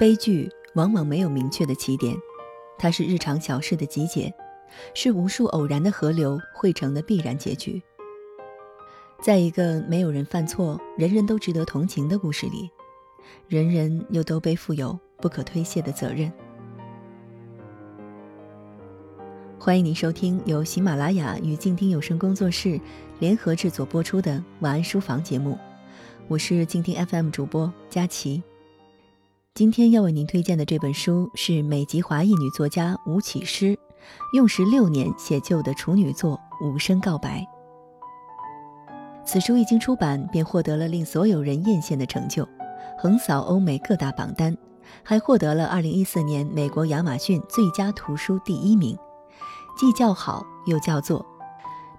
悲剧往往没有明确的起点，它是日常小事的集结，是无数偶然的河流汇成的必然结局。在一个没有人犯错、人人都值得同情的故事里，人人又都背负有不可推卸的责任。欢迎您收听由喜马拉雅与静听有声工作室联合制作播出的晚安书房节目，我是静听 FM 主播佳琪。今天要为您推荐的这本书是美籍华裔女作家吴启诗用时六年写就的处女作《无声告白》。此书一经出版，便获得了令所有人艳羡的成就，横扫欧美各大榜单，还获得了2014年美国亚马逊最佳图书第一名。既叫好又叫座，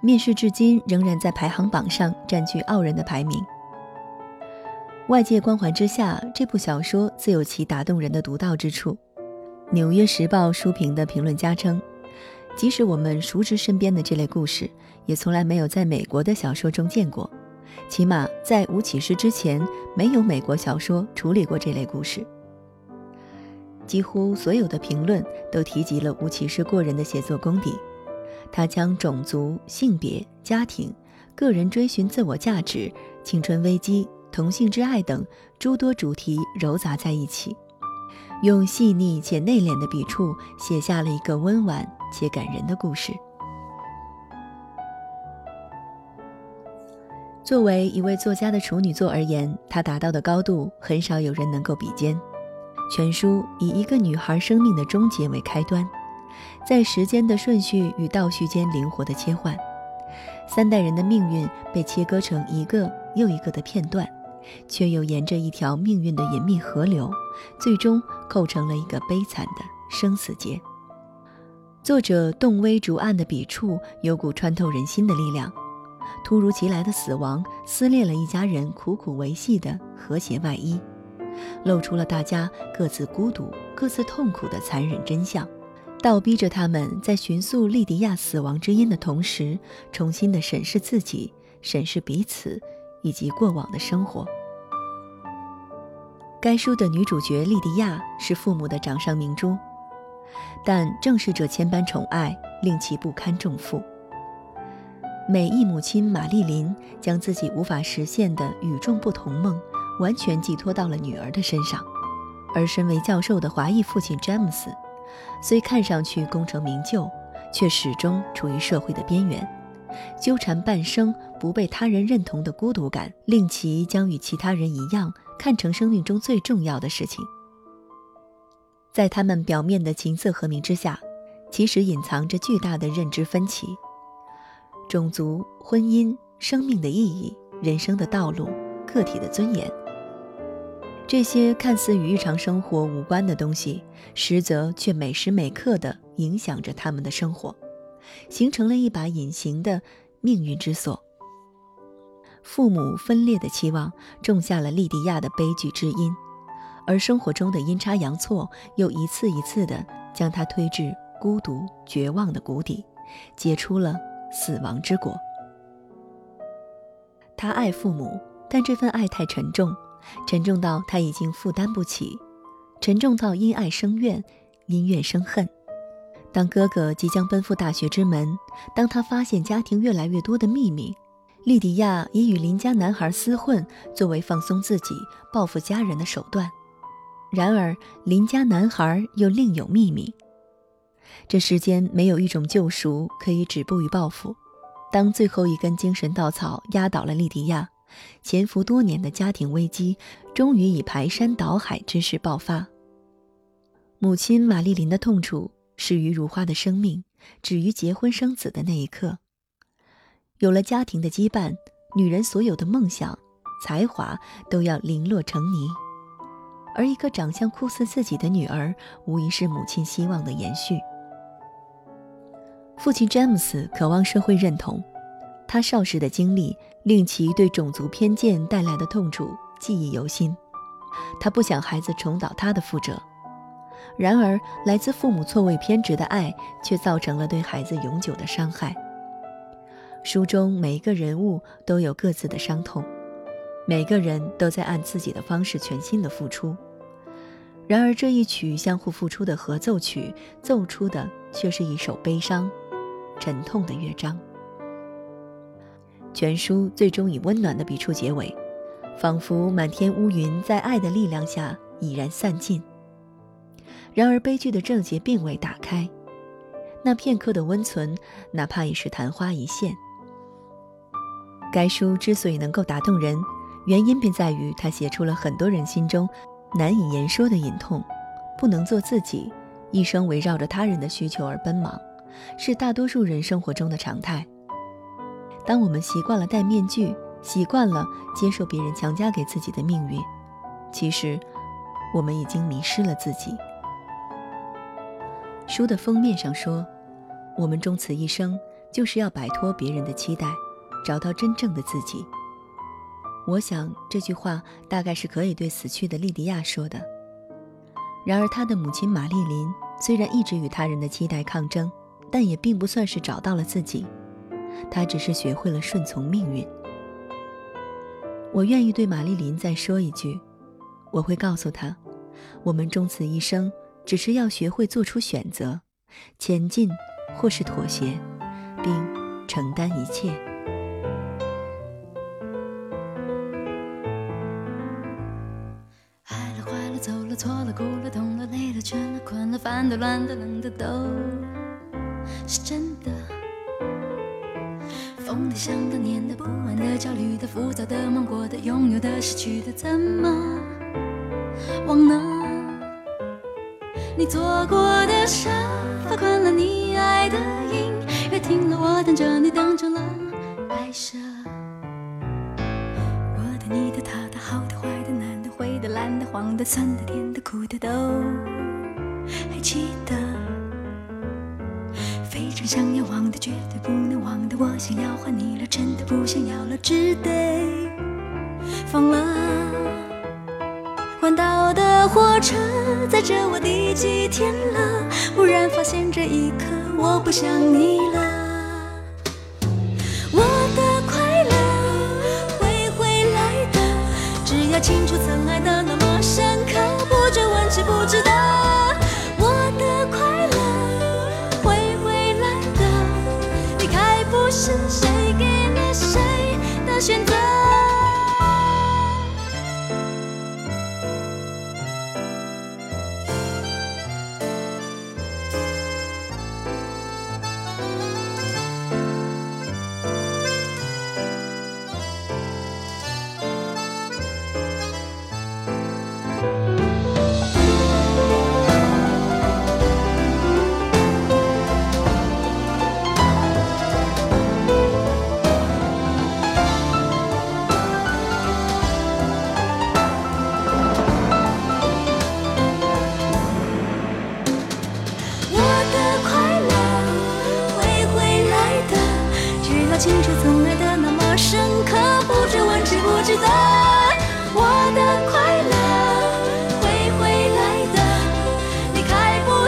面世至今仍然在排行榜上占据傲人的排名。外界光环之下，这部小说自有其打动人的独到之处。《纽约时报》书评的评论家称，即使我们熟知身边的这类故事，也从来没有在美国的小说中见过。起码在吴启诗之前，没有美国小说处理过这类故事。几乎所有的评论都提及了吴启诗过人的写作功底。他将种族、性别、家庭、个人追寻自我价值、青春危机、同性之爱等诸多主题糅杂在一起，用细腻且内敛的笔触写下了一个温婉且感人的故事。作为一位作家的处女作而言，他达到的高度很少有人能够比肩。全书以一个女孩生命的终结为开端，在时间的顺序与倒序间灵活的切换，三代人的命运被切割成一个又一个的片段，却又沿着一条命运的隐秘河流，最终构成了一个悲惨的生死劫。作者动微竹案的笔触有股穿透人心的力量，突如其来的死亡撕裂了一家人苦苦维系的和谐外衣。露出了大家各自孤独、各自痛苦的残忍真相，倒逼着他们在寻溯莉迪亚死亡之因的同时，重新的审视自己、审视彼此以及过往的生活。该书的女主角莉迪亚是父母的掌上明珠，但正是这千般宠爱令其不堪重负。美裔母亲玛丽琳将自己无法实现的与众不同梦。完全寄托到了女儿的身上，而身为教授的华裔父亲詹姆斯，虽看上去功成名就，却始终处于社会的边缘，纠缠半生不被他人认同的孤独感，令其将与其他人一样看成生命中最重要的事情。在他们表面的琴瑟和鸣之下，其实隐藏着巨大的认知分歧：种族、婚姻、生命的意义、人生的道路、个体的尊严。这些看似与日常生活无关的东西，实则却每时每刻地影响着他们的生活，形成了一把隐形的命运之锁。父母分裂的期望种下了莉迪亚的悲剧之因，而生活中的阴差阳错又一次一次地将她推至孤独绝望的谷底，结出了死亡之果。他爱父母，但这份爱太沉重。沉重到他已经负担不起，沉重到因爱生怨，因怨生恨。当哥哥即将奔赴大学之门，当他发现家庭越来越多的秘密，莉迪亚以与邻家男孩厮混作为放松自己、报复家人的手段。然而，邻家男孩又另有秘密。这世间没有一种救赎可以止步于报复。当最后一根精神稻草压倒了莉迪亚。潜伏多年的家庭危机，终于以排山倒海之势爆发。母亲玛丽琳的痛楚始于如花的生命，止于结婚生子的那一刻。有了家庭的羁绊，女人所有的梦想、才华都要零落成泥。而一个长相酷似自己的女儿，无疑是母亲希望的延续。父亲詹姆斯渴望社会认同。他少时的经历令其对种族偏见带来的痛楚记忆犹新，他不想孩子重蹈他的覆辙。然而，来自父母错位偏执的爱却造成了对孩子永久的伤害。书中每一个人物都有各自的伤痛，每个人都在按自己的方式全心的付出。然而这一曲相互付出的合奏曲，奏出的却是一首悲伤、沉痛的乐章。全书最终以温暖的笔触结尾，仿佛满天乌云在爱的力量下已然散尽。然而悲剧的症结并未打开，那片刻的温存，哪怕也是昙花一现。该书之所以能够打动人，原因便在于它写出了很多人心中难以言说的隐痛。不能做自己，一生围绕着他人的需求而奔忙，是大多数人生活中的常态。当我们习惯了戴面具，习惯了接受别人强加给自己的命运，其实我们已经迷失了自己。书的封面上说：“我们终此一生，就是要摆脱别人的期待。”找到真正的自己。我想这句话大概是可以对死去的莉迪亚说的。然而，他的母亲玛丽琳虽然一直与他人的期待抗争，但也并不算是找到了自己。她只是学会了顺从命运。我愿意对玛丽琳再说一句：我会告诉她，我们终此一生，只是要学会做出选择，前进或是妥协，并承担一切。错了，哭了，痛了，累了，倦了，困了，烦的，乱的，冷的，都是真的。疯的，想的，念的，不安的，焦虑的，浮躁的，梦过的，拥有的，失去的，怎么忘了？你做过的伤的，黄的，甜的，苦。的都还记得，非常想要忘的，绝对不能忘的，我想要换你了，真的不想要了，只得放了。环岛的火车载着我第几天了？忽然发现这一刻我不想你了。我的快乐会回来的，只要清楚曾爱的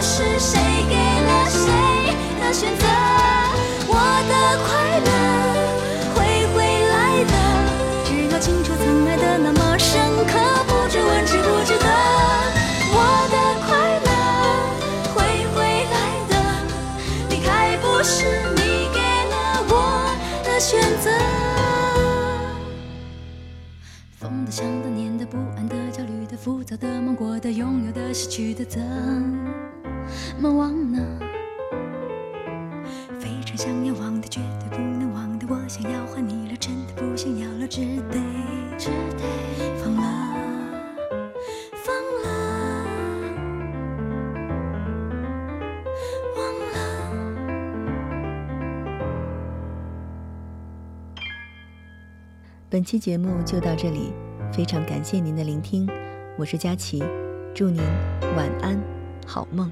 是谁给了谁的选择？我的快乐会回来的，只要清楚曾爱得那么深刻，不知问值不值得。我的快乐会回来的，离开不是你给了我的选择。疯的、想的、念的、不安的、焦虑的、浮躁的、梦过的、拥有的、失去的……么忘呢？非常想要忘的，绝对不能忘的，我想要换你了，真的不想要了，只得只得放了，放了，忘了。本期节目就到这里，非常感谢您的聆听，我是佳琪。祝您晚安，好梦。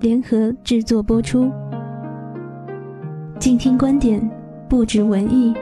联合制作播出。静听观点，不止文艺。